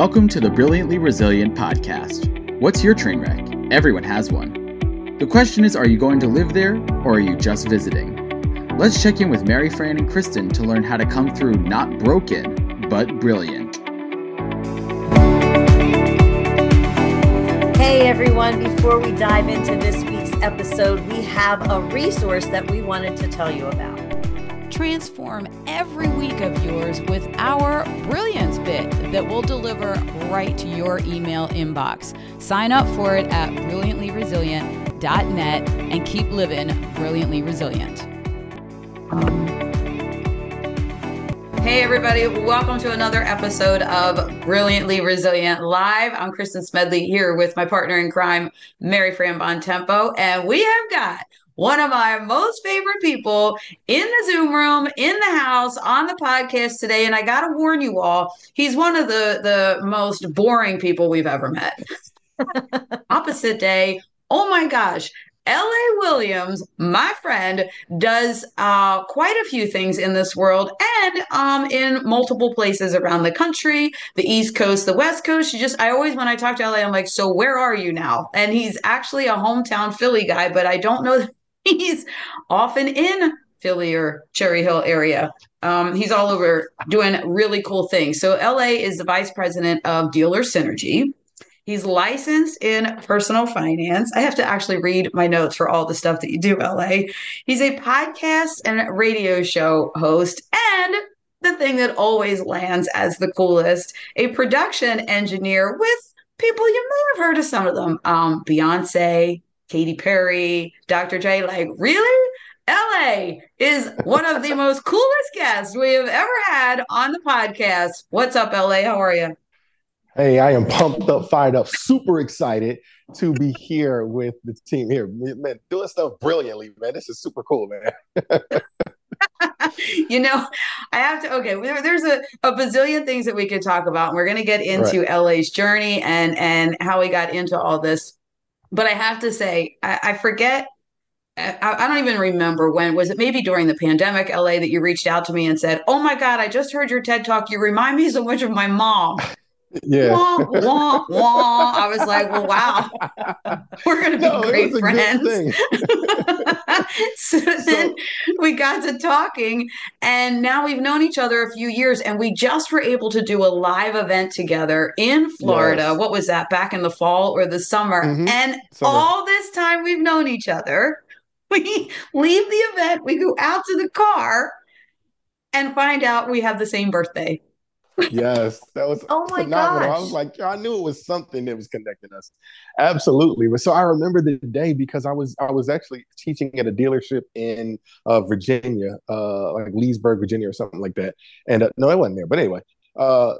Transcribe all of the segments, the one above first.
Welcome to the Brilliantly Resilient podcast. What's your train wreck? Everyone has one. The question is are you going to live there or are you just visiting? Let's check in with Mary Fran and Kristen to learn how to come through not broken, but brilliant. Hey everyone, before we dive into this week's episode, we have a resource that we wanted to tell you about transform every week of yours with our Brilliance Bit that will deliver right to your email inbox. Sign up for it at brilliantlyresilient.net and keep living brilliantly resilient. Hey, everybody, welcome to another episode of Brilliantly Resilient Live. I'm Kristen Smedley here with my partner in crime, Mary Fran Bontempo, and we have got one of my most favorite people in the Zoom room, in the house, on the podcast today. And I got to warn you all, he's one of the, the most boring people we've ever met. Opposite day. Oh my gosh. L.A. Williams, my friend, does uh, quite a few things in this world and um, in multiple places around the country, the East Coast, the West Coast. She just, I always, when I talk to L.A., I'm like, so where are you now? And he's actually a hometown Philly guy, but I don't know he's often in Philly or Cherry Hill area. Um, he's all over doing really cool things. So LA is the vice president of Dealer Synergy. He's licensed in personal finance. I have to actually read my notes for all the stuff that you do, LA. He's a podcast and radio show host and the thing that always lands as the coolest, a production engineer with people you may have heard of some of them. Um, Beyonce, Katy Perry, Dr. J. Like, really? LA is one of the most coolest guests we have ever had on the podcast. What's up, LA? How are you? Hey, I am pumped up, fired up, super excited to be here with the team here. Man, doing stuff brilliantly, man. This is super cool, man. you know, I have to. Okay, there's a, a bazillion things that we could talk about, and we're going to get into right. LA's journey and and how we got into all this. But I have to say, I, I forget. I, I don't even remember when was it. Maybe during the pandemic, LA, that you reached out to me and said, "Oh my God, I just heard your TED talk. You remind me so much of my mom." Yeah. Wah, wah, wah. I was like, well, wow, we're going to be no, great friends. so, so then we got to talking, and now we've known each other a few years, and we just were able to do a live event together in Florida. Yes. What was that, back in the fall or the summer? Mm-hmm. And summer. all this time we've known each other. We leave the event, we go out to the car, and find out we have the same birthday yes, that was oh my phenomenal. Gosh. I was like, I knew it was something that was connecting us. Absolutely. But so I remember the day because I was I was actually teaching at a dealership in uh, Virginia, uh, like Leesburg, Virginia, or something like that. And uh, no, I wasn't there. But anyway, uh,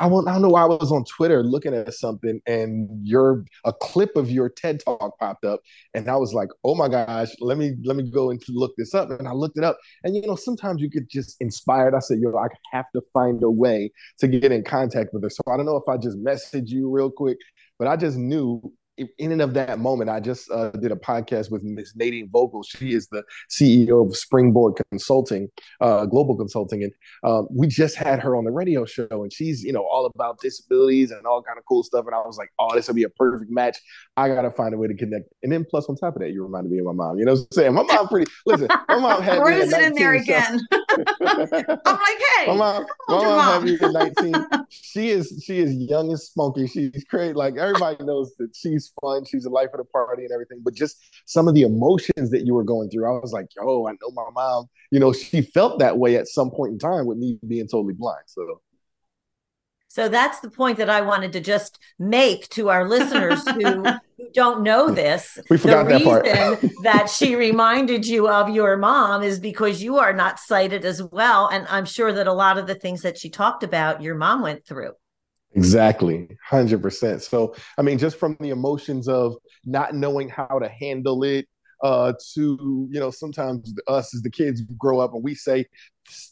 I don't, I don't know why I was on Twitter looking at something and your a clip of your TED talk popped up and I was like, oh my gosh, let me let me go and look this up. And I looked it up. And you know, sometimes you get just inspired. I said, yo, I have to find a way to get in contact with her. So I don't know if I just message you real quick, but I just knew in and of that moment, I just uh, did a podcast with Miss Nadine Vogel. She is the CEO of Springboard Consulting, uh, Global Consulting, and um, we just had her on the radio show. And she's you know all about disabilities and all kind of cool stuff. And I was like, oh, this would be a perfect match. I gotta find a way to connect. And then plus on top of that, you reminded me of my mom. You know what I'm saying? My mom pretty. Listen, my mom had Where is it in there again? I'm like, hey, my mom, my mom, mom had me at 19. She is she is young and spunky. She's great. Like everybody knows that she's fun. She's the life of the party and everything. But just some of the emotions that you were going through, I was like, yo, I know my mom. You know, she felt that way at some point in time with me being totally blind. So. So that's the point that I wanted to just make to our listeners who, who don't know this. We forgot the that part. reason that she reminded you of your mom is because you are not sighted as well. And I'm sure that a lot of the things that she talked about, your mom went through. Exactly, 100%. So, I mean, just from the emotions of not knowing how to handle it, uh, to, you know, sometimes us as the kids grow up and we say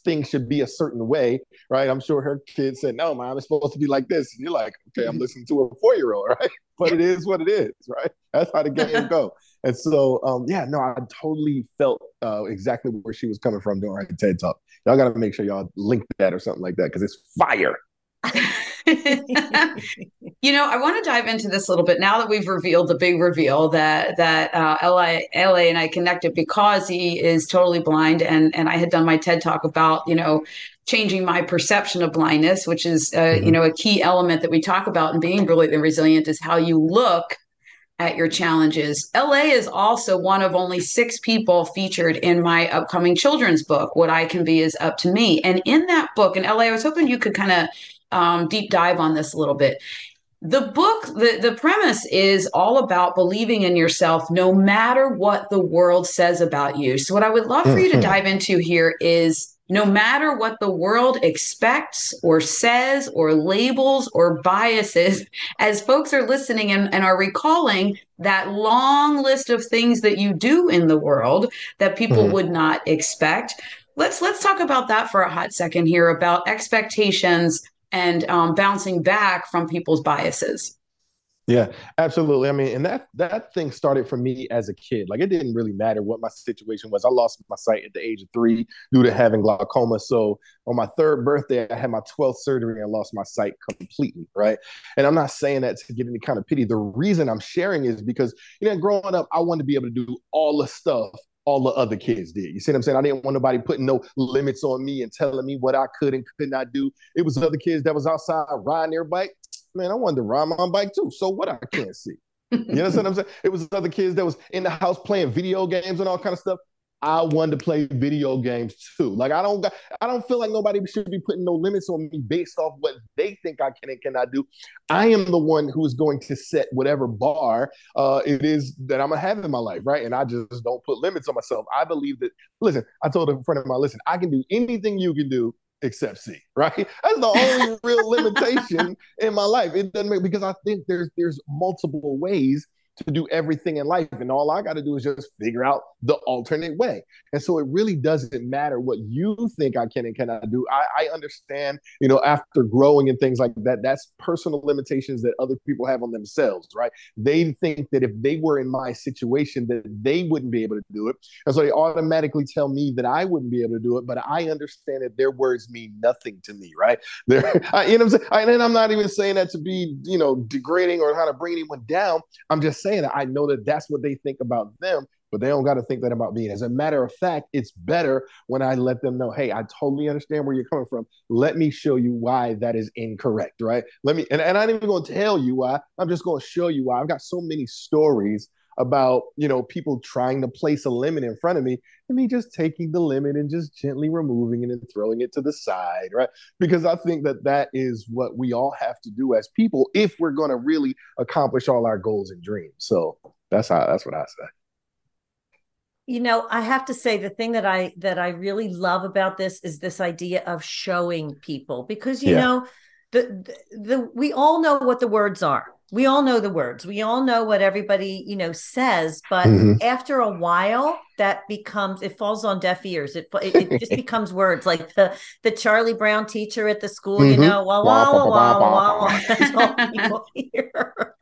things should be a certain way, right? I'm sure her kids said, no, mom, it's supposed to be like this. And you're like, okay, I'm listening to a four year old, right? But it is what it is, right? That's how the game go. And so, um, yeah, no, I totally felt uh, exactly where she was coming from during her TED talk. Y'all got to make sure y'all link that or something like that because it's fire. you know, I want to dive into this a little bit now that we've revealed the big reveal that that uh, LA, LA and I connected because he is totally blind, and and I had done my TED talk about you know changing my perception of blindness, which is uh, mm-hmm. you know a key element that we talk about in being really resilient is how you look at your challenges. LA is also one of only six people featured in my upcoming children's book, What I Can Be Is Up to Me. And in that book, in LA, I was hoping you could kind of um, deep dive on this a little bit. The book, the, the premise is all about believing in yourself no matter what the world says about you. So, what I would love for you to mm-hmm. dive into here is no matter what the world expects or says or labels or biases, as folks are listening and, and, are recalling that long list of things that you do in the world that people mm-hmm. would not expect. Let's let's talk about that for a hot second here about expectations and um, bouncing back from people's biases. Yeah, absolutely. I mean, and that that thing started for me as a kid. Like it didn't really matter what my situation was. I lost my sight at the age of three due to having glaucoma. So on my third birthday, I had my 12th surgery and lost my sight completely. Right. And I'm not saying that to get any kind of pity. The reason I'm sharing is because, you know, growing up, I wanted to be able to do all the stuff all the other kids did. You see what I'm saying? I didn't want nobody putting no limits on me and telling me what I could and could not do. It was other kids that was outside riding their bike man, I wanted to ride my bike too. So what I can't see. You know what I'm saying? It was other kids that was in the house playing video games and all kind of stuff. I wanted to play video games too. Like I don't, I don't feel like nobody should be putting no limits on me based off what they think I can and cannot do. I am the one who is going to set whatever bar uh, it is that I'm gonna have in my life, right? And I just don't put limits on myself. I believe that. Listen, I told a friend of mine, listen, I can do anything you can do except see, right? That's the only real limitation in my life. It doesn't make because I think there's there's multiple ways to do everything in life. And all I got to do is just figure out the alternate way. And so it really doesn't matter what you think I can and cannot do. I, I understand, you know, after growing and things like that, that's personal limitations that other people have on themselves, right? They think that if they were in my situation, that they wouldn't be able to do it. And so they automatically tell me that I wouldn't be able to do it. But I understand that their words mean nothing to me, right? They're, I, you know I'm saying? And I'm not even saying that to be, you know, degrading or how to bring anyone down. I'm just saying that I know that that's what they think about them, but they don't got to think that about me. As a matter of fact, it's better when I let them know, hey, I totally understand where you're coming from. Let me show you why that is incorrect, right? Let me, and, and I'm not even going to tell you why. I'm just going to show you why. I've got so many stories about you know people trying to place a limit in front of me. And me just taking the limit and just gently removing it and throwing it to the side right? Because i think that that is what we all have to do as people if we're going to really accomplish all our goals and dreams. So that's how that's what i say. You know i have to say the thing that i that i really love about this is this idea of showing people because you yeah. know the, the the we all know what the words are we all know the words we all know what everybody you know says but mm-hmm. after a while that becomes it falls on deaf ears it it, it just becomes words like the the charlie brown teacher at the school mm-hmm. you know wah wah wah wah wah wah that's all people hear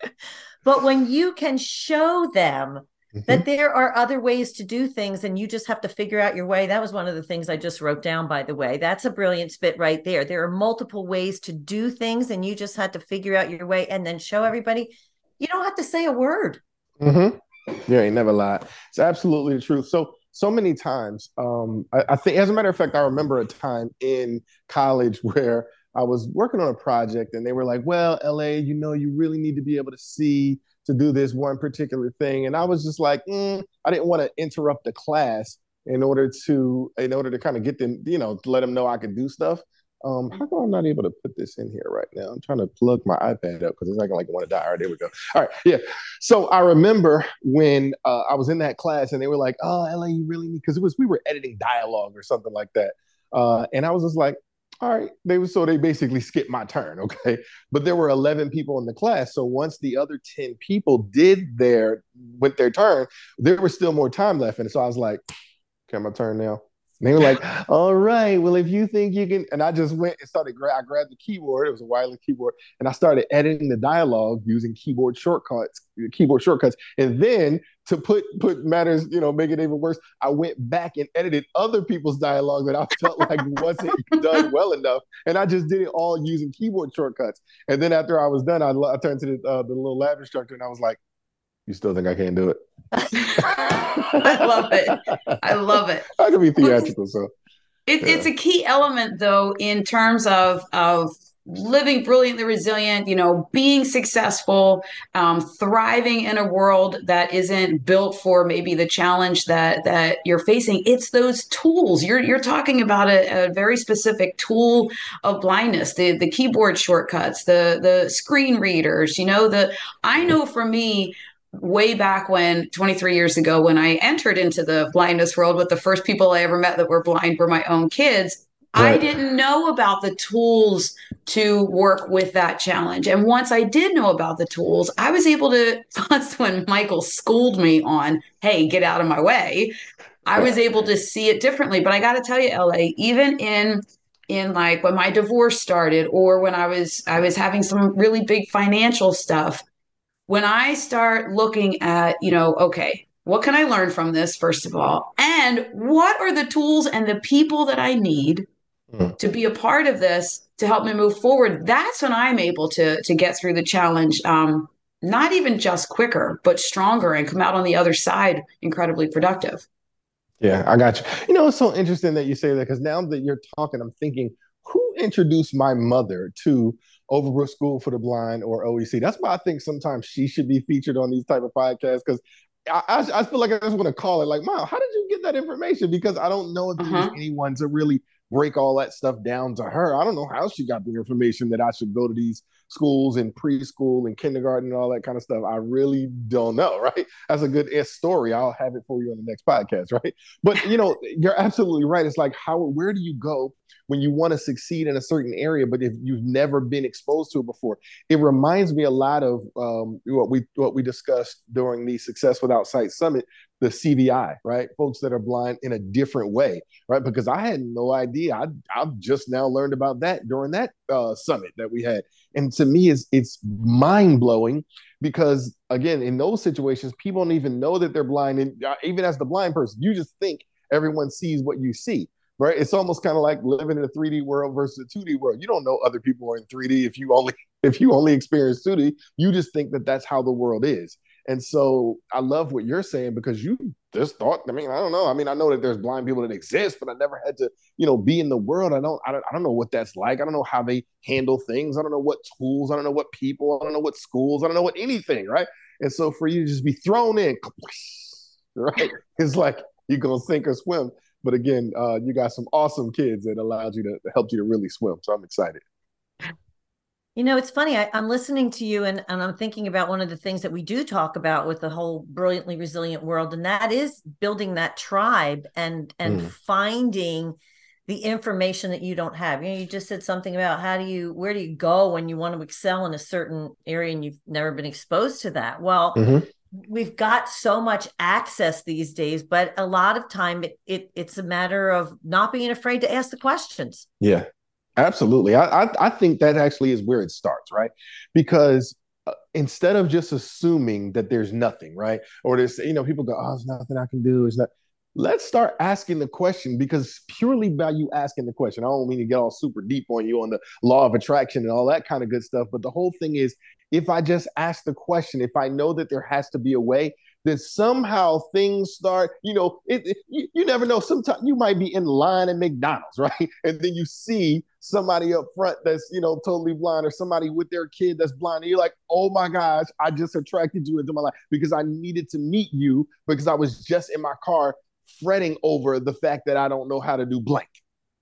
but when you can show them mm-hmm. that there are other ways to do things and you just have to figure out your way. That was one of the things I just wrote down, by the way. That's a brilliant spit right there. There are multiple ways to do things and you just had to figure out your way and then show everybody. You don't have to say a word. Mm-hmm. Yeah, you never lied. It's absolutely the truth. So, so many times, um, I, I think, as a matter of fact, I remember a time in college where I was working on a project and they were like, well, LA, you know, you really need to be able to see to do this one particular thing. And I was just like, mm, I didn't want to interrupt the class in order to in order to kind of get them, you know, let them know I could do stuff. Um, how come I'm not able to put this in here right now? I'm trying to plug my iPad up because it's not gonna like want to die. All right, there we go. All right, yeah. So I remember when uh, I was in that class and they were like, "Oh, LA, you really need," because it was we were editing dialogue or something like that, uh, and I was just like, all right. They were so they basically skipped my turn okay? But there were 11 people in the class. So once the other 10 people did their with their turn there was still more time left. And so i was like okay my turn now And they were like, all right, well, if you think you can, and I just went and started, I grabbed the keyboard, it was a wireless keyboard, and I started editing the dialogue using keyboard shortcuts, keyboard shortcuts. And then to put put matters, you know, make it even worse, I went back and edited other people's dialogue that I felt like wasn't done well enough. And I just did it all using keyboard shortcuts. And then after I was done, I, I turned to the, uh, the little lab instructor and I was like, you still think I can't do it? I love it. I love it. I can be theatrical, so it, yeah. it's a key element though in terms of of living brilliantly resilient you know being successful um, thriving in a world that isn't built for maybe the challenge that that you're facing it's those tools you're you're talking about a, a very specific tool of blindness the the keyboard shortcuts the the screen readers you know the i know for me way back when 23 years ago when i entered into the blindness world with the first people i ever met that were blind were my own kids right. i didn't know about the tools to work with that challenge and once i did know about the tools i was able to that's when michael schooled me on hey get out of my way i was able to see it differently but i got to tell you la even in in like when my divorce started or when i was i was having some really big financial stuff when I start looking at, you know, okay, what can I learn from this, first of all? And what are the tools and the people that I need mm. to be a part of this to help me move forward? That's when I'm able to, to get through the challenge. Um, not even just quicker, but stronger and come out on the other side incredibly productive. Yeah, I got you. You know, it's so interesting that you say that because now that you're talking, I'm thinking, who introduced my mother to Overbrook School for the Blind or OEC. That's why I think sometimes she should be featured on these type of podcasts because I, I, I, feel like I just want to call it like, Mom, how did you get that information? Because I don't know if there's uh-huh. anyone to really break all that stuff down to her. I don't know how she got the information that I should go to these schools and preschool and kindergarten and all that kind of stuff. I really don't know, right? That's a good S story. I'll have it for you on the next podcast, right? But you know, you're absolutely right. It's like how where do you go when you want to succeed in a certain area, but if you've never been exposed to it before? It reminds me a lot of um, what we what we discussed during the Success Without Sight Summit the CVI, right? Folks that are blind in a different way, right? Because I had no idea. I I've just now learned about that during that uh, summit that we had, and to me, it's it's mind blowing because again, in those situations, people don't even know that they're blind, and uh, even as the blind person, you just think everyone sees what you see. Right, it's almost kind of like living in a 3D world versus a 2D world. You don't know other people are in 3D if you only if you only experience 2D. You just think that that's how the world is. And so I love what you're saying because you just thought, I mean, I don't know. I mean, I know that there's blind people that exist, but I never had to, you know, be in the world. I don't, I don't, I don't know what that's like. I don't know how they handle things. I don't know what tools. I don't know what people. I don't know what schools. I don't know what anything. Right. And so for you to just be thrown in, right, it's like you're to sink or swim. But again, uh, you got some awesome kids that allowed you to help you to really swim. So I'm excited. You know, it's funny. I, am listening to you and, and I'm thinking about one of the things that we do talk about with the whole brilliantly resilient world, and that is building that tribe and and mm. finding the information that you don't have. You know, you just said something about how do you where do you go when you want to excel in a certain area and you've never been exposed to that. Well, mm-hmm. We've got so much access these days, but a lot of time it, it it's a matter of not being afraid to ask the questions. Yeah. Absolutely. I, I, I think that actually is where it starts, right? Because uh, instead of just assuming that there's nothing, right? Or there's, you know, people go, oh, there's nothing I can do. Is that let's start asking the question because purely by you asking the question, I don't mean to get all super deep on you on the law of attraction and all that kind of good stuff. But the whole thing is if I just ask the question, if I know that there has to be a way, then somehow things start, you know, it, it, you, you never know. Sometimes you might be in line at McDonald's, right? And then you see somebody up front that's, you know, totally blind or somebody with their kid that's blind. And you're like, oh my gosh, I just attracted you into my life because I needed to meet you because I was just in my car fretting over the fact that I don't know how to do blank.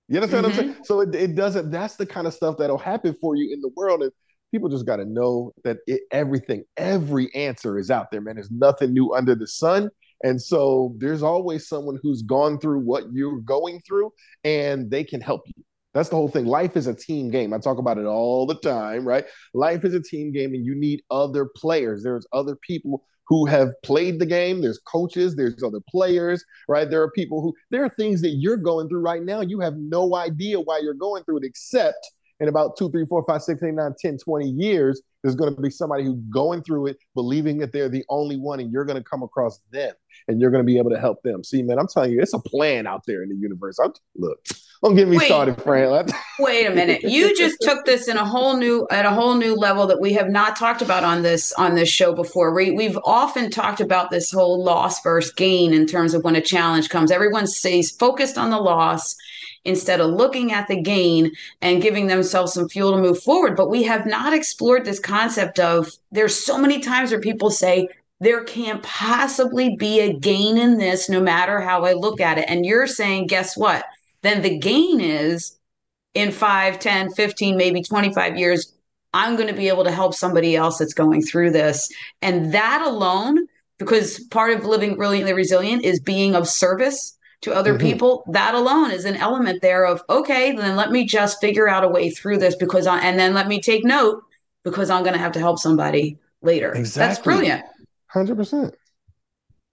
You understand mm-hmm. what I'm saying? Mm-hmm. So it, it doesn't, that's the kind of stuff that'll happen for you in the world. And people just got to know that it, everything, every answer is out there, man. There's nothing new under the sun. And so there's always someone who's gone through what you're going through and they can help you. That's the whole thing. Life is a team game. I talk about it all the time, right? Life is a team game and you need other players. There's other people who have played the game. There's coaches, there's other players, right? There are people who, there are things that you're going through right now. You have no idea why you're going through it, except in about two, three, four, five, six, eight, nine, 10, 20 years, there's going to be somebody who's going through it, believing that they're the only one, and you're going to come across them and you're going to be able to help them. See, man, I'm telling you, it's a plan out there in the universe. I'm, look, don't get me wait, started, Fran. wait a minute. You just took this in a whole new at a whole new level that we have not talked about on this on this show before. We we've often talked about this whole loss versus gain in terms of when a challenge comes. Everyone stays focused on the loss instead of looking at the gain and giving themselves some fuel to move forward. But we have not explored this concept of there's so many times where people say, there can't possibly be a gain in this no matter how I look at it. And you're saying, guess what? Then the gain is in 5, 10, 15, maybe 25 years, I'm going to be able to help somebody else that's going through this. And that alone, because part of living brilliantly resilient is being of service to other mm-hmm. people that alone is an element there of okay then let me just figure out a way through this because I, and then let me take note because i'm going to have to help somebody later exactly. that's brilliant 100%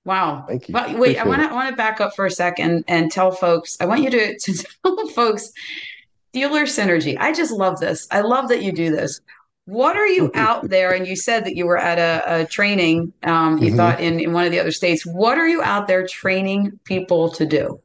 wow thank you but wait Appreciate i want to want to back up for a second and tell folks i want you to, to tell folks dealer synergy i just love this i love that you do this what are you out there? And you said that you were at a, a training, um, you mm-hmm. thought in, in one of the other states. What are you out there training people to do?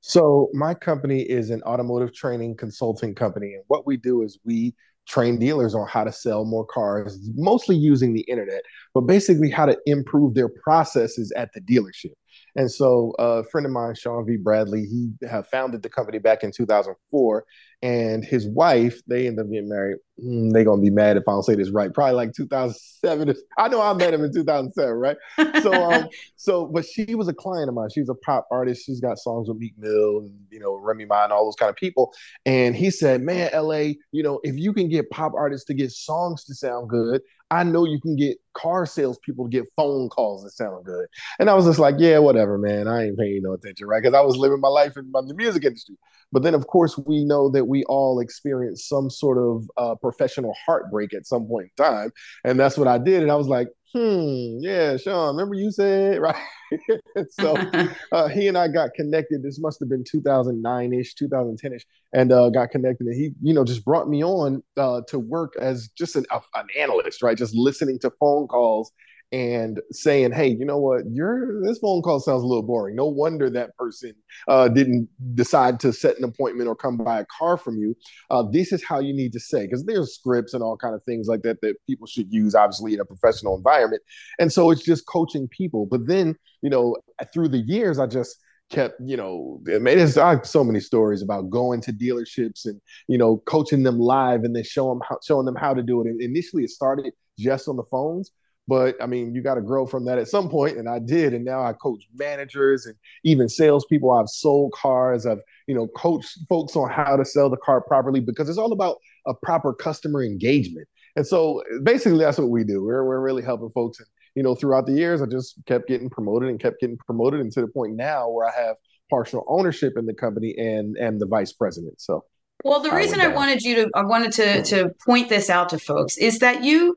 So, my company is an automotive training consulting company. And what we do is we train dealers on how to sell more cars, mostly using the internet, but basically how to improve their processes at the dealership. And so, uh, a friend of mine, Sean V. Bradley, he founded the company back in 2004 and his wife, they end up getting married. Mm, they're gonna be mad if I don't say this right. Probably like 2007. I know I met him in 2007, right? So, um, so, but she was a client of mine. She's a pop artist. She's got songs with Meek Mill and you know Remy Ma and all those kind of people. And he said, "Man, LA, you know, if you can get pop artists to get songs to sound good, I know you can get car salespeople to get phone calls that sound good. And I was just like, yeah, whatever, man. I ain't paying no attention, right? Because I was living my life in the music industry. But then, of course, we know that we all experience some sort of uh, professional heartbreak at some point in time. And that's what I did. And I was like, hmm, yeah, Sean, remember you said, right? so uh, he and I got connected. This must have been 2009 ish, 2010 ish, and uh, got connected. And he, you know, just brought me on uh, to work as just an, an analyst, right? Just listening to phone calls and saying, "Hey, you know what? Your this phone call sounds a little boring. No wonder that person uh, didn't decide to set an appointment or come buy a car from you. Uh, this is how you need to say because there's scripts and all kind of things like that that people should use, obviously, in a professional environment. And so it's just coaching people. But then, you know, through the years, I just kept, you know, I mean, there's I have so many stories about going to dealerships and you know coaching them live and then show them how, showing them how to do it. And initially, it started just on the phones, but I mean, you got to grow from that at some point, and I did. And now I coach managers and even salespeople. I've sold cars. I've you know coached folks on how to sell the car properly because it's all about a proper customer engagement. And so basically, that's what we do. We're we're really helping folks. And you know, throughout the years, I just kept getting promoted and kept getting promoted, and to the point now where I have partial ownership in the company and and the vice president. So. Well, the reason I wanted you to I wanted to to point this out to folks is that you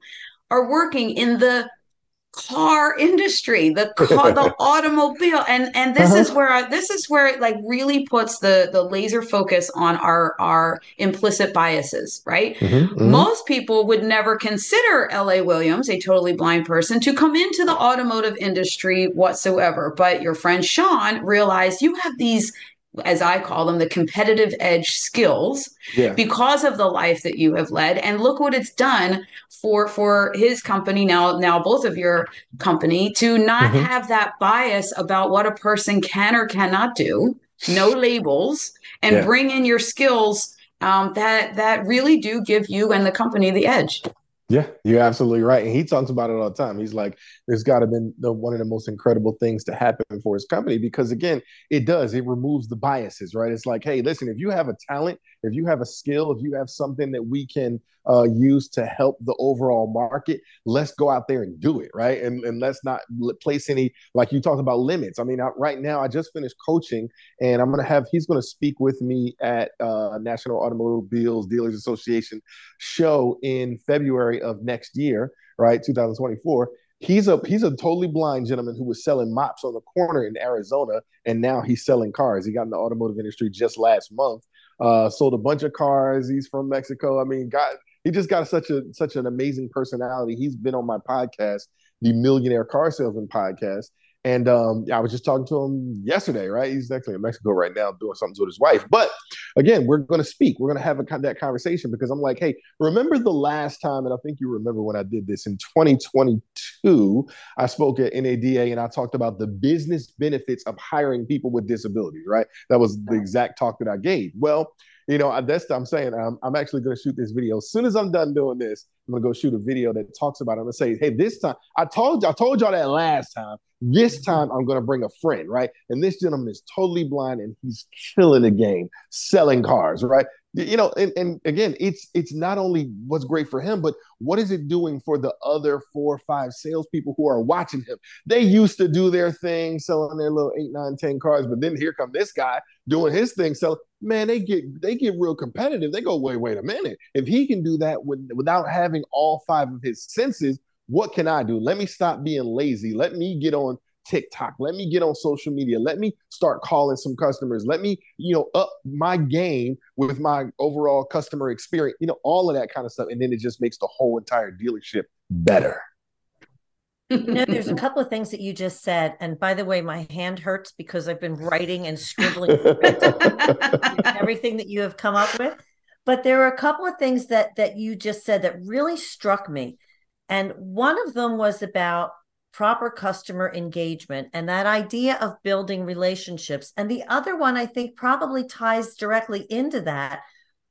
are working in the car industry the car the automobile and and this uh-huh. is where I, this is where it like really puts the the laser focus on our our implicit biases right mm-hmm, mm-hmm. most people would never consider la williams a totally blind person to come into the automotive industry whatsoever but your friend sean realized you have these as I call them, the competitive edge skills yeah. because of the life that you have led. And look what it's done for for his company now, now both of your company to not mm-hmm. have that bias about what a person can or cannot do, no labels, and yeah. bring in your skills um, that that really do give you and the company the edge. Yeah, you're absolutely right. And he talks about it all the time. He's like, there's got to been the, one of the most incredible things to happen for his company because, again, it does. It removes the biases, right? It's like, hey, listen, if you have a talent, if you have a skill, if you have something that we can uh, to help the overall market, let's go out there and do it, right? And, and let's not place any, like you talked about limits. I mean, I, right now, I just finished coaching and I'm going to have, he's going to speak with me at uh, National Automobiles Dealers Association show in February of next year, right? 2024 He's a he's a totally blind gentleman who was selling mops on the corner in Arizona, and now he's selling cars. He got in the automotive industry just last month. Uh, sold a bunch of cars. He's from Mexico. I mean, got he just got such a such an amazing personality. He's been on my podcast, the Millionaire Car Salesman podcast, and um, I was just talking to him yesterday, right? He's actually in Mexico right now doing something with his wife. But again, we're going to speak. We're going to have a, that conversation because I'm like, hey, remember the last time, and I think you remember when I did this in 2022, I spoke at NADA and I talked about the business benefits of hiring people with disabilities, right? That was the exact talk that I gave. Well, you know, that's what I'm saying I'm, I'm actually going to shoot this video. As soon as I'm done doing this, I'm going to go shoot a video that talks about it. I'm going to say, hey, this time I told you, I told y'all that last time. This mm-hmm. time I'm going to bring a friend, right? And this gentleman is totally blind and he's killing the game, selling cars, right? you know, and, and again, it's it's not only what's great for him, but what is it doing for the other four or five salespeople who are watching him? They used to do their thing, selling their little eight, nine, ten cars, but then here come this guy doing his thing. So man, they get they get real competitive. They go, wait, wait a minute. If he can do that with, without having all five of his senses, what can I do? Let me stop being lazy. Let me get on TikTok. Let me get on social media. Let me start calling some customers. Let me, you know, up my game with my overall customer experience, you know, all of that kind of stuff. And then it just makes the whole entire dealership better. You know, there's a couple of things that you just said. And by the way, my hand hurts because I've been writing and scribbling everything that you have come up with. But there are a couple of things that that you just said that really struck me. And one of them was about proper customer engagement and that idea of building relationships. And the other one, I think, probably ties directly into that,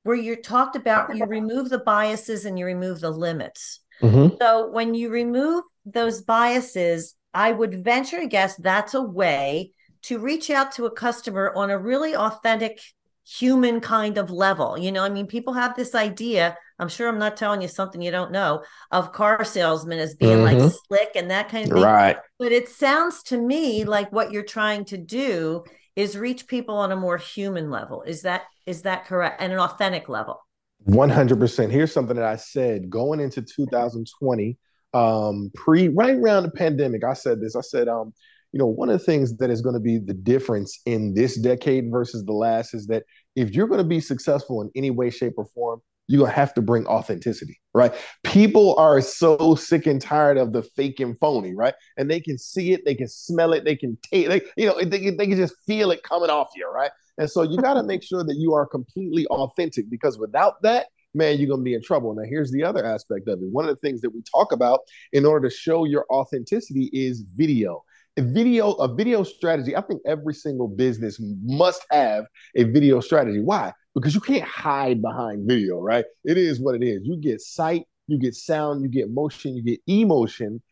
where you talked about you remove the biases and you remove the limits. Mm-hmm. So when you remove those biases, I would venture to guess that's a way to reach out to a customer on a really authentic human kind of level. You know, I mean, people have this idea. I'm sure I'm not telling you something you don't know of car salesmen as being mm-hmm. like slick and that kind of thing. Right. But it sounds to me like what you're trying to do is reach people on a more human level. Is that is that correct? And an authentic level. 100%. Here's something that I said going into 2020 um pre right around the pandemic. I said this. I said um you know, one of the things that is going to be the difference in this decade versus the last is that if you're going to be successful in any way, shape, or form, you're going to have to bring authenticity, right? People are so sick and tired of the fake and phony, right? And they can see it, they can smell it, they can taste it, you know, they, they can just feel it coming off you, right? And so you got to make sure that you are completely authentic because without that, man, you're going to be in trouble. Now, here's the other aspect of it. One of the things that we talk about in order to show your authenticity is video. A video a video strategy i think every single business must have a video strategy. Why? Because you can't hide behind video right? It is what it is. You get sight you get sound you get motion you get emotion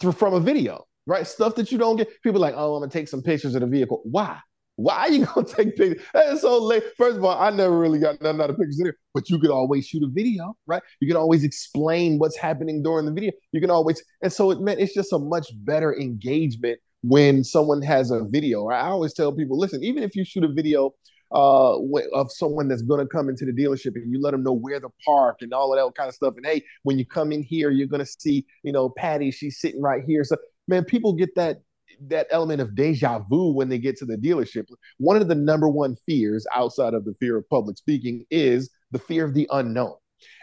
through from a video right? Stuff that you don't get people like oh i'm gonna take some pictures of the vehicle. Why why are you gonna take pictures? That's so late. First of all, I never really got none of the pictures there, but you could always shoot a video, right? You can always explain what's happening during the video. You can always, and so it meant it's just a much better engagement when someone has a video. I always tell people, listen, even if you shoot a video uh, of someone that's going to come into the dealership and you let them know where to park and all of that kind of stuff. And hey, when you come in here, you're going to see, you know, Patty, she's sitting right here. So, man, people get that that element of deja vu when they get to the dealership. One of the number one fears outside of the fear of public speaking is the fear of the unknown.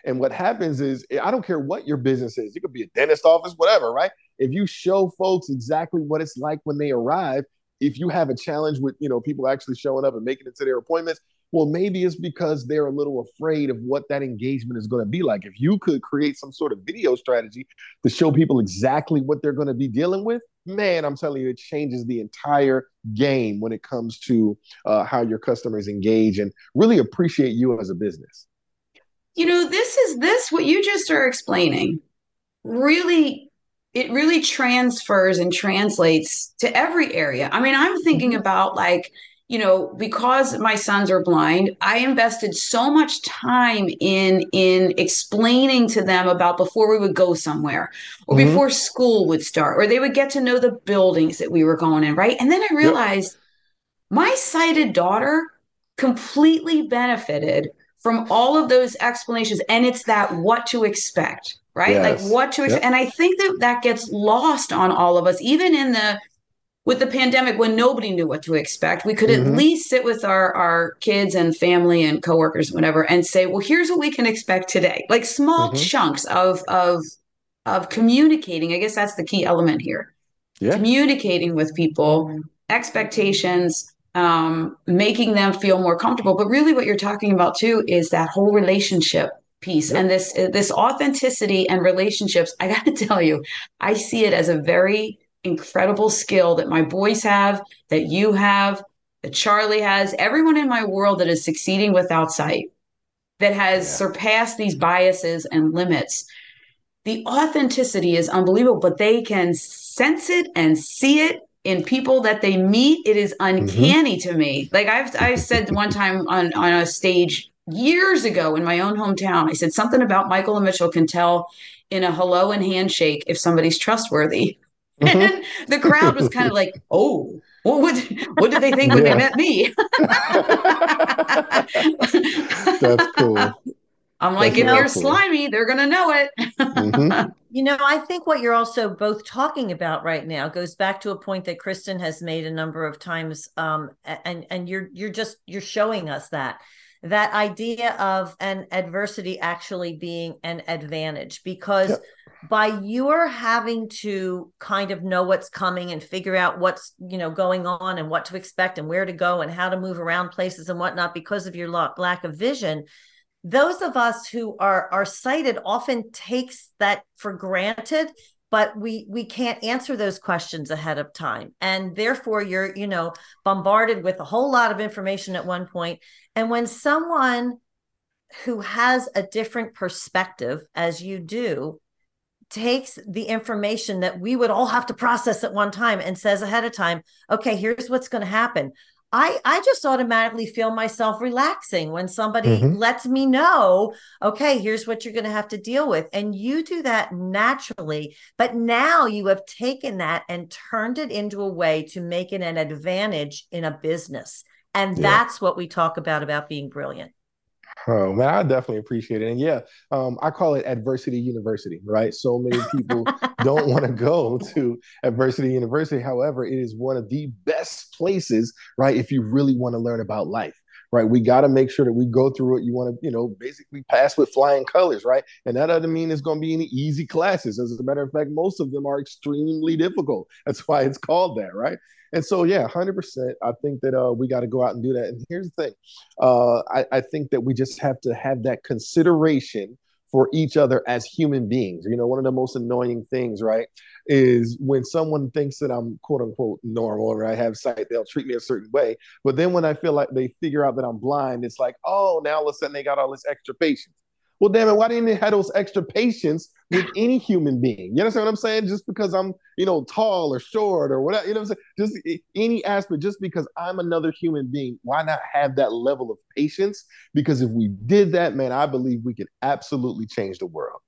And what happens is, I don't care what your business is, it could be a dentist office, whatever, right? If you show folks exactly what it's like when they arrive, if you have a challenge with, you know, people actually showing up and making it to their appointments, well, maybe it's because they're a little afraid of what that engagement is going to be like. If you could create some sort of video strategy to show people exactly what they're going to be dealing with, man, I'm telling you, it changes the entire game when it comes to uh, how your customers engage and really appreciate you as a business you know this is this what you just are explaining really it really transfers and translates to every area i mean i'm thinking mm-hmm. about like you know because my sons are blind i invested so much time in in explaining to them about before we would go somewhere or mm-hmm. before school would start or they would get to know the buildings that we were going in right and then i realized yep. my sighted daughter completely benefited from all of those explanations and it's that what to expect right yes. like what to expect yep. and i think that that gets lost on all of us even in the with the pandemic when nobody knew what to expect we could mm-hmm. at least sit with our our kids and family and coworkers whatever and say well here's what we can expect today like small mm-hmm. chunks of of of communicating i guess that's the key element here yeah. communicating with people expectations um, making them feel more comfortable. But really, what you're talking about too is that whole relationship piece yep. and this this authenticity and relationships. I got to tell you, I see it as a very incredible skill that my boys have, that you have, that Charlie has, everyone in my world that is succeeding without sight, that has yeah. surpassed these biases and limits. The authenticity is unbelievable, but they can sense it and see it in people that they meet, it is mm-hmm. uncanny mm-hmm. to me. Like I've I've said one time on on a stage years ago in my own hometown, I said something about Michael and Mitchell can tell in a hello and handshake if somebody's trustworthy. Mm-hmm. And the crowd was kind of like, oh, what would what did they think when they met me? That's cool. I'm like, That's if you're cool. slimy, they're gonna know it. mm-hmm. You know, I think what you're also both talking about right now goes back to a point that Kristen has made a number of times, um, and and you're you're just you're showing us that that idea of an adversity actually being an advantage because yep. By your having to kind of know what's coming and figure out what's you know going on and what to expect and where to go and how to move around places and whatnot because of your lack of vision those of us who are are sighted often takes that for granted but we we can't answer those questions ahead of time. And therefore you're you know bombarded with a whole lot of information at one point. And when someone who has a different perspective as you do takes the information that we would all have to process at one time and says ahead of time okay here's what's going to happen I, I just automatically feel myself relaxing when somebody mm-hmm. lets me know, okay, here's what you're going to have to deal with. And you do that naturally. But now you have taken that and turned it into a way to make it an advantage in a business. And yeah. that's what we talk about about being brilliant. Oh man, I definitely appreciate it. And yeah, um, I call it adversity university, right? So many people don't want to go to adversity university. However, it is one of the best places, right? If you really want to learn about life, right? We got to make sure that we go through it. You want to, you know, basically pass with flying colors, right? And that doesn't mean it's going to be any easy classes. As a matter of fact, most of them are extremely difficult. That's why it's called that, right? And so, yeah, hundred percent. I think that uh, we got to go out and do that. And here's the thing: uh, I, I think that we just have to have that consideration for each other as human beings. You know, one of the most annoying things, right, is when someone thinks that I'm quote unquote normal or I have sight, they'll treat me a certain way. But then when I feel like they figure out that I'm blind, it's like, oh, now all of a sudden they got all this extra patience. Well, damn it, why didn't they have those extra patience with any human being? You understand what I'm saying? Just because I'm, you know, tall or short or whatever, you know what I'm saying? Just any aspect, just because I'm another human being, why not have that level of patience? Because if we did that, man, I believe we could absolutely change the world.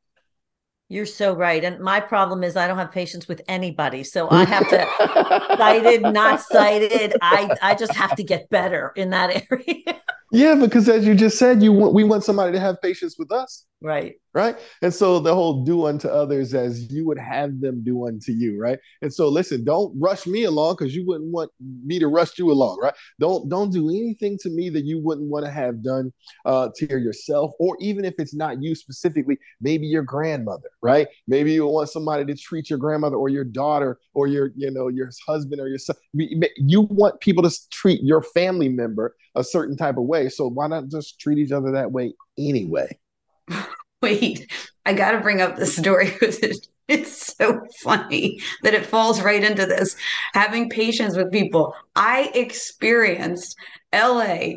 You're so right. And my problem is I don't have patience with anybody. So I have to sighted, not sighted. I I just have to get better in that area. Yeah, because as you just said, you want we want somebody to have patience with us. Right. Right. And so the whole do unto others as you would have them do unto you. Right. And so listen, don't rush me along because you wouldn't want me to rush you along. Right. Don't don't do anything to me that you wouldn't want to have done uh, to yourself, or even if it's not you specifically, maybe your grandmother. Right. Maybe you want somebody to treat your grandmother or your daughter or your you know your husband or your son. You want people to treat your family member a certain type of way. So why not just treat each other that way anyway? Wait, I got to bring up the story because it's so funny that it falls right into this. Having patience with people. I experienced LA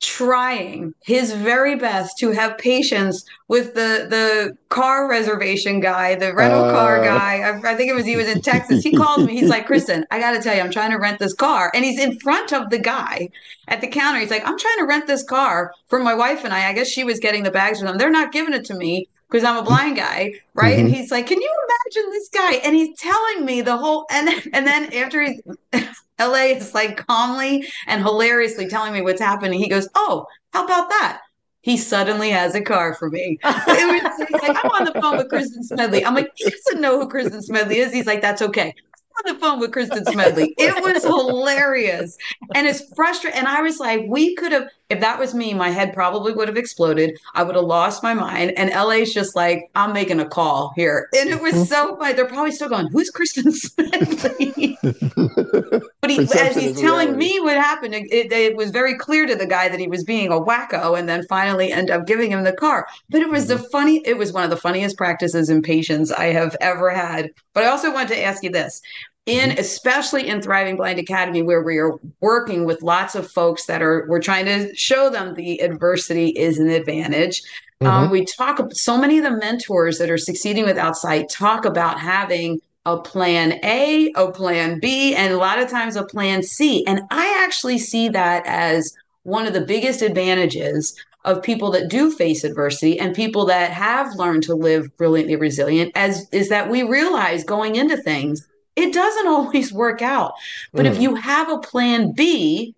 trying his very best to have patience with the the car reservation guy, the rental uh, car guy. I, I, think it was he was in Texas. He called me. He's like, Kristen, I got to tell you, I'm trying to rent this car, and he's in front of the guy at the counter. He's like, I'm trying to rent this car for my wife and I. I guess she was getting the bags for them. They're not giving it to me because I'm a blind guy, right? Mm-hmm. And he's like, "Can you imagine this guy?" And he's telling me the whole and and then after he LA is like calmly and hilariously telling me what's happening. He goes, Oh, how about that? he suddenly has a car for me. It was, like, I'm on the phone with Kristen Smedley. I'm like, he doesn't know who Kristen Smedley is. He's like, that's okay I'm on the phone with Kristen Smedley. It was hilarious. And it's frustrating. And I was like, we could have, if that was me, my head probably would have exploded. I would have lost my mind. And LA's just like, I'm making a call here. And it was so funny. They're probably still going, who's Kristen Smith? but he, as he's telling reality. me what happened, it, it, was very clear to the guy that he was being a wacko and then finally end up giving him the car. But it was the mm-hmm. funny, it was one of the funniest practices in patience I have ever had. But I also want to ask you this in mm-hmm. especially in thriving blind academy where we are working with lots of folks that are we're trying to show them the adversity is an advantage um, mm-hmm. um, we talk so many of the mentors that are succeeding with outside talk about having a plan a a plan b and a lot of times a plan c and i actually see that as one of the biggest advantages of people that do face adversity and people that have learned to live brilliantly resilient as is that we realize going into things it doesn't always work out. But mm. if you have a plan B,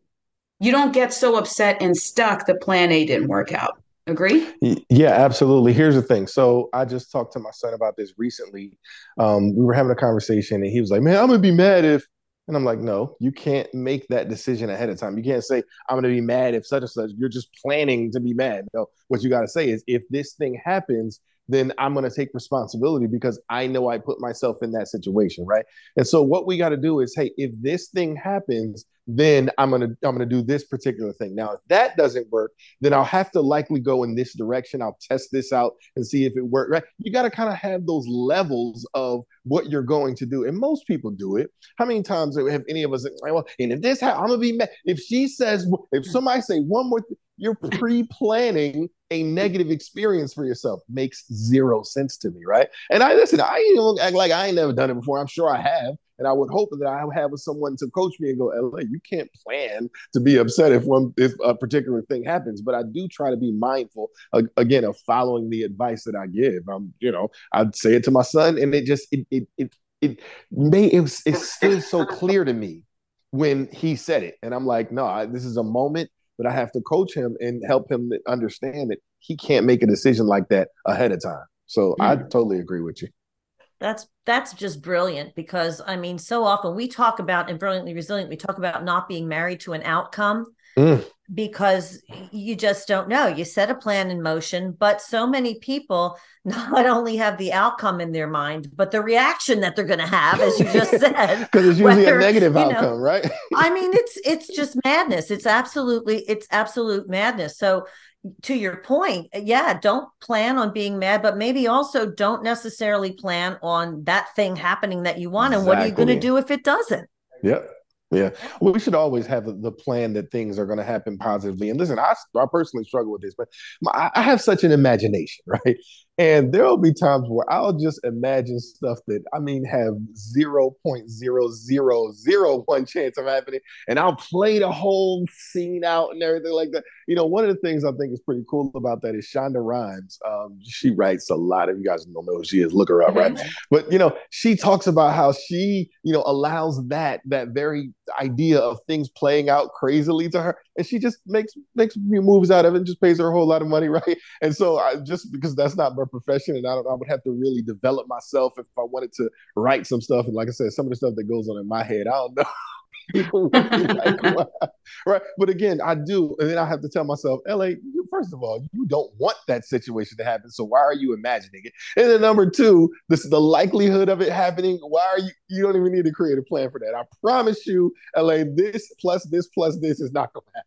you don't get so upset and stuck that plan A didn't work out. Agree? Yeah, absolutely. Here's the thing. So I just talked to my son about this recently. Um, we were having a conversation and he was like, Man, I'm gonna be mad if and I'm like, no, you can't make that decision ahead of time. You can't say, I'm going to be mad if such and such. You're just planning to be mad. No, what you got to say is, if this thing happens, then I'm going to take responsibility because I know I put myself in that situation, right? And so what we got to do is, hey, if this thing happens, then I'm going to I'm going to do this particular thing. Now, if that doesn't work, then I'll have to likely go in this direction. I'll test this out and see if it works, right? You got to kind of have those levels of what you're going to do. And most people do it. How many times have any of us well, and if this I'm going to be mad. If she says if somebody say one more th- you're pre-planning a negative experience for yourself makes zero sense to me, right? And I listen, I ain't act like I ain't never done it before. I'm sure I have. And I would hope that I have someone to coach me and go, LA, you can't plan to be upset if one if a particular thing happens. But I do try to be mindful again of following the advice that I give. I'm, you know, I'd say it to my son, and it just it it it it may it it's still so clear to me when he said it, and I'm like, no, I, this is a moment but I have to coach him and help him understand that he can't make a decision like that ahead of time. So I totally agree with you. That's that's just brilliant because I mean, so often we talk about and brilliantly resilient, we talk about not being married to an outcome. Mm. Because you just don't know. You set a plan in motion, but so many people not only have the outcome in their mind, but the reaction that they're going to have, as you just said, because it's usually whether, a negative outcome, know, right? I mean, it's it's just madness. It's absolutely it's absolute madness. So to your point, yeah, don't plan on being mad, but maybe also don't necessarily plan on that thing happening that you want. Exactly. And what are you going to do if it doesn't? Yep. Yeah, well, we should always have the plan that things are going to happen positively. And listen, I, I personally struggle with this, but my, I have such an imagination, right? And there will be times where I'll just imagine stuff that I mean have zero point zero zero zero one chance of happening, and I'll play the whole scene out and everything like that. You know, one of the things I think is pretty cool about that is Shonda Rhimes. Um, she writes a lot. If you guys don't know who she is, look her up, right? Mm-hmm. But you know, she talks about how she, you know, allows that that very idea of things playing out crazily to her, and she just makes makes moves out of it and just pays her a whole lot of money, right? And so, I, just because that's not my profession, and I don't, I would have to really develop myself if I wanted to write some stuff. And like I said, some of the stuff that goes on in my head, I don't know. people like, right? But again, I do, and then I have to tell myself, LA, you, first of all, you don't want that situation to happen, so why are you imagining it? And then number two, this is the likelihood of it happening. Why are you? You don't even need to create a plan for that. I promise you, LA, this plus this plus this is not going to happen.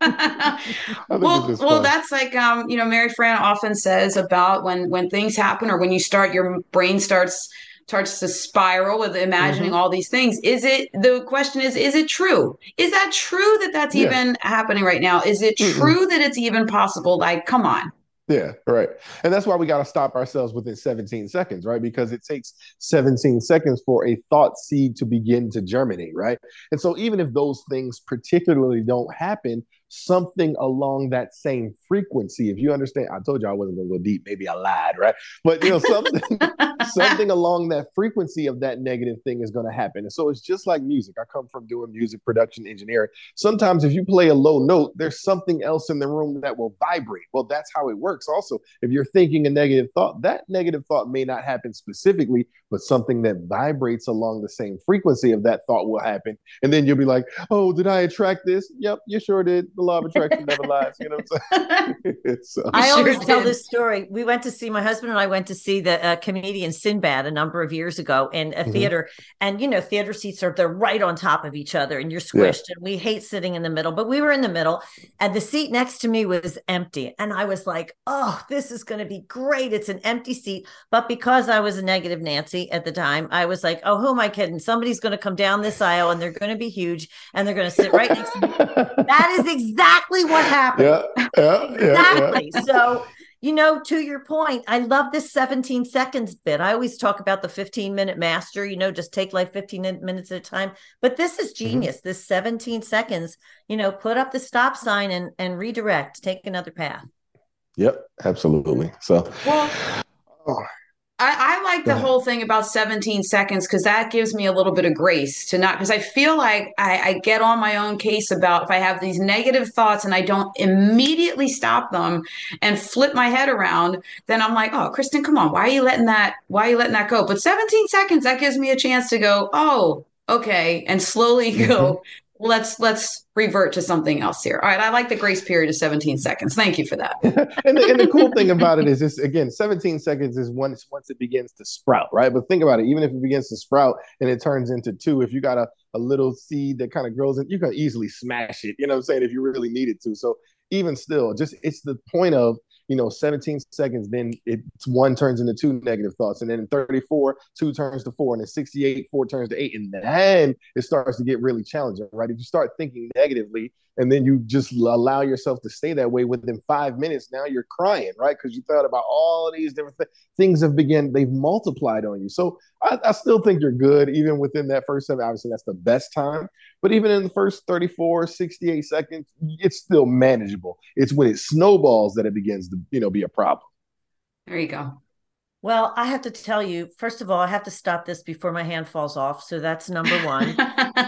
well, well, that's like um, you know, Mary Fran often says about when when things happen or when you start, your brain starts starts to spiral with imagining mm-hmm. all these things is it the question is is it true is that true that that's yeah. even happening right now is it Mm-mm. true that it's even possible like come on yeah, right. And that's why we got to stop ourselves within 17 seconds, right? Because it takes 17 seconds for a thought seed to begin to germinate, right? And so even if those things particularly don't happen, something along that same frequency. If you understand, I told you I wasn't going to go deep. Maybe I lied, right? But you know, something something along that frequency of that negative thing is going to happen. And so it's just like music. I come from doing music production engineering. Sometimes if you play a low note, there's something else in the room that will vibrate. Well, that's how it works. Also, if you're thinking a negative thought, that negative thought may not happen specifically, but something that vibrates along the same frequency of that thought will happen. And then you'll be like, oh, did I attract this? Yep, you sure did. The law of attraction never lies. You know what I'm saying? so, I always sure tell this story. We went to see, my husband and I went to see the uh, comedian Sinbad a number of years ago in a mm-hmm. theater. And, you know, theater seats are, they're right on top of each other and you're squished. Yeah. And we hate sitting in the middle, but we were in the middle and the seat next to me was empty. And I was like, oh, this is going to be great. It's an empty seat. But because I was a negative Nancy at the time, I was like, oh, who am I kidding? Somebody's going to come down this aisle and they're going to be huge and they're going to sit right next to me. that is exactly what happened. Yeah, yeah, exactly. Yeah, yeah. So, you know, to your point, I love this 17 seconds bit. I always talk about the 15 minute master, you know, just take like 15 minutes at a time. But this is mm-hmm. genius. Mm-hmm. This 17 seconds, you know, put up the stop sign and and redirect, take another path. Yep, absolutely. So, well, oh. I, I, like the whole thing about 17 seconds because that gives me a little bit of grace to not because I feel like I, I, get on my own case about if I have these negative thoughts and I don't immediately stop them and flip my head around, then I'm like, oh, Kristen, come on, why are you letting that? Why are you letting that go? But 17 seconds, that gives me a chance to go, oh, okay, and slowly go, mm-hmm let's let's revert to something else here. All right, I like the grace period of 17 seconds. Thank you for that. and, the, and, the, cool thing about it is this again, 17 seconds is once once it begins to sprout, right? But think about it, even if it begins to sprout and it turns into two, if you got a, a little seed that kind of grows in, you can easily smash it, you know what I'm saying, if you really needed to. So even still, just it's the point of you know 17 seconds then it's one turns into two negative thoughts and then in 34 two turns to four and then 68 four turns to eight and then it starts to get really challenging right? If you start thinking negatively and then you just allow yourself to stay that way within five minutes now you're crying right? Because you thought about all these different th- things have begun they've multiplied on you. So I, I, still think you're good even within that first seven obviously that's the best time but even in the first 34 68 seconds it's still manageable. It's when it snowballs that it begins to you know be a problem. There you go well, I have to tell you, first of all, I have to stop this before my hand falls off. So that's number one.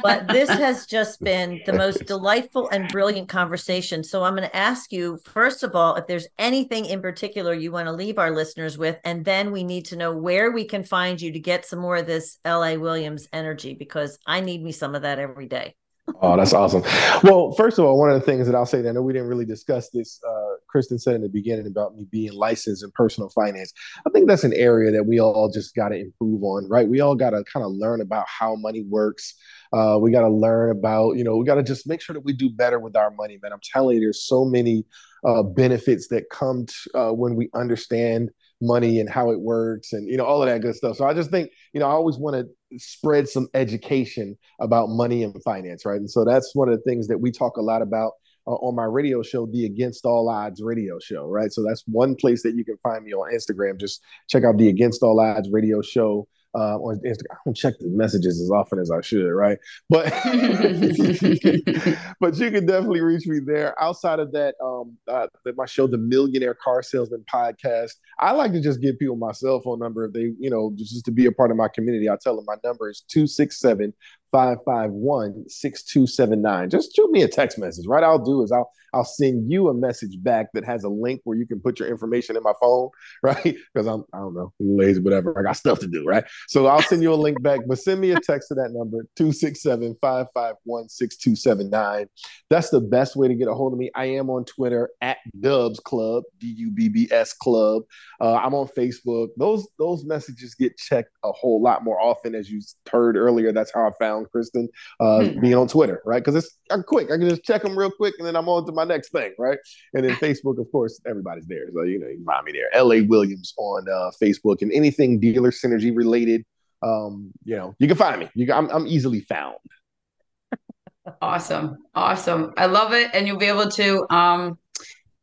but this has just been the most delightful and brilliant conversation. So I'm going to ask you, first of all, if there's anything in particular you want to leave our listeners with. And then we need to know where we can find you to get some more of this LA Williams energy, because I need me some of that every day. oh, that's awesome. Well, first of all, one of the things that I'll say that I know we didn't really discuss this uh, Kristen said in the beginning about me being licensed in personal finance. I think that's an area that we all just got to improve on, right? We all got to kind of learn about how money works. Uh, we got to learn about, you know, we got to just make sure that we do better with our money, man. I'm telling you, there's so many uh, benefits that come uh, when we understand money and how it works and you know all of that good stuff so i just think you know i always want to spread some education about money and finance right and so that's one of the things that we talk a lot about uh, on my radio show, the Against All Odds radio show, right? So that's one place that you can find me on Instagram. Just check out the Against All Odds radio show uh, on Instagram. I don't check the messages as often as I should, right? But but you can definitely reach me there. Outside of that, um, uh, my show, the Millionaire Car Salesman Podcast, I like to just give people my cell phone number if they, you know, just to be a part of my community. I tell them my number is 267 551 6279. Just shoot me a text message, right? I'll do is I'll I'll send you a message back that has a link where you can put your information in my phone, right? Because I'm I don't know, lazy, whatever. I got stuff to do, right? So I'll send you a link back, but send me a text to that number 267 551 6279. That's the best way to get a hold of me. I am on Twitter at Dubbs Club, D U B B S Club. Uh, I'm on Facebook. Those those messages get checked a whole lot more often, as you heard earlier. That's how I found Kristen uh, hmm. being on Twitter, right? Because it's I'm quick. I can just check them real quick, and then I'm on to my next thing, right? And then Facebook, of course, everybody's there. So you know, you can find me there. LA Williams on uh, Facebook, and anything dealer synergy related, um, you know, you can find me. You can, I'm, I'm easily found. Awesome, awesome. I love it, and you'll be able to. Um,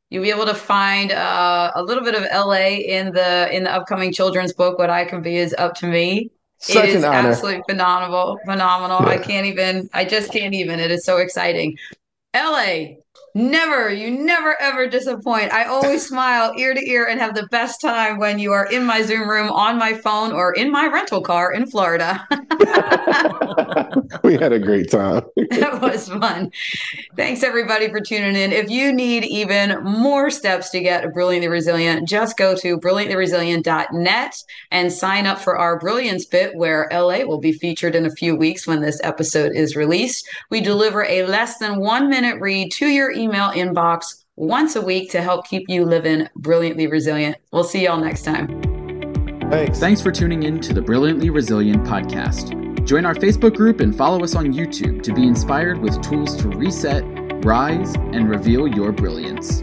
you'll be able to find uh, a little bit of LA in the in the upcoming children's book. What I can be is up to me. Such it is absolutely phenomenal, phenomenal. Yeah. I can't even, I just can't even. It is so exciting. LA, Never, you never ever disappoint. I always smile ear to ear and have the best time when you are in my Zoom room, on my phone, or in my rental car in Florida. we had a great time. that was fun. Thanks everybody for tuning in. If you need even more steps to get brilliantly resilient, just go to brilliantlyresilient.net and sign up for our Brilliance Bit, where LA will be featured in a few weeks when this episode is released. We deliver a less than one minute read to your email email inbox once a week to help keep you living brilliantly resilient. We'll see y'all next time. Thanks. Thanks for tuning in to the Brilliantly Resilient podcast. Join our Facebook group and follow us on YouTube to be inspired with tools to reset, rise, and reveal your brilliance.